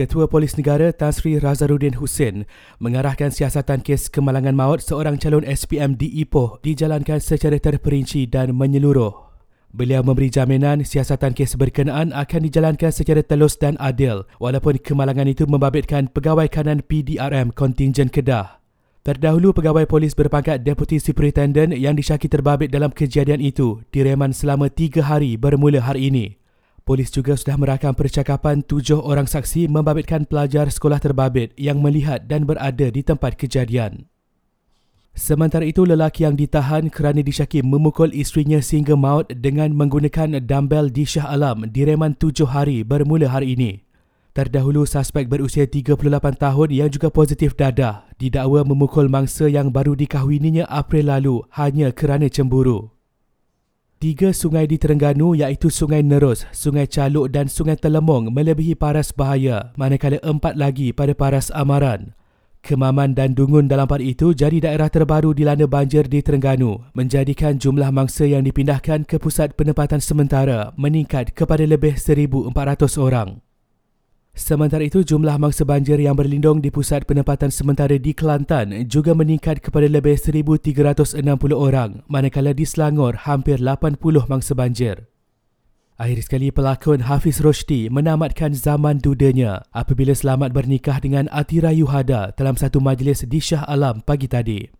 Ketua Polis Negara Tan Sri Razarudin Hussein mengarahkan siasatan kes kemalangan maut seorang calon SPM di Ipoh dijalankan secara terperinci dan menyeluruh. Beliau memberi jaminan siasatan kes berkenaan akan dijalankan secara telus dan adil walaupun kemalangan itu membabitkan pegawai kanan PDRM kontingen Kedah. Terdahulu pegawai polis berpangkat Deputy Superintendent yang disyaki terbabit dalam kejadian itu direman selama tiga hari bermula hari ini. Polis juga sudah merakam percakapan tujuh orang saksi membabitkan pelajar sekolah terbabit yang melihat dan berada di tempat kejadian. Sementara itu, lelaki yang ditahan kerana disyaki memukul isterinya sehingga maut dengan menggunakan dumbbell di Shah Alam direman tujuh hari bermula hari ini. Terdahulu, suspek berusia 38 tahun yang juga positif dadah didakwa memukul mangsa yang baru dikahwininya April lalu hanya kerana cemburu. Tiga sungai di Terengganu iaitu Sungai Nerus, Sungai Caluk dan Sungai Telemong melebihi paras bahaya manakala empat lagi pada paras amaran. Kemaman dan Dungun dalam pada itu jadi daerah terbaru dilanda banjir di Terengganu menjadikan jumlah mangsa yang dipindahkan ke pusat penempatan sementara meningkat kepada lebih 1,400 orang. Sementara itu, jumlah mangsa banjir yang berlindung di pusat penempatan sementara di Kelantan juga meningkat kepada lebih 1,360 orang, manakala di Selangor hampir 80 mangsa banjir. Akhir sekali, pelakon Hafiz Roshdi menamatkan zaman dudanya apabila selamat bernikah dengan Atira Yuhada dalam satu majlis di Shah Alam pagi tadi.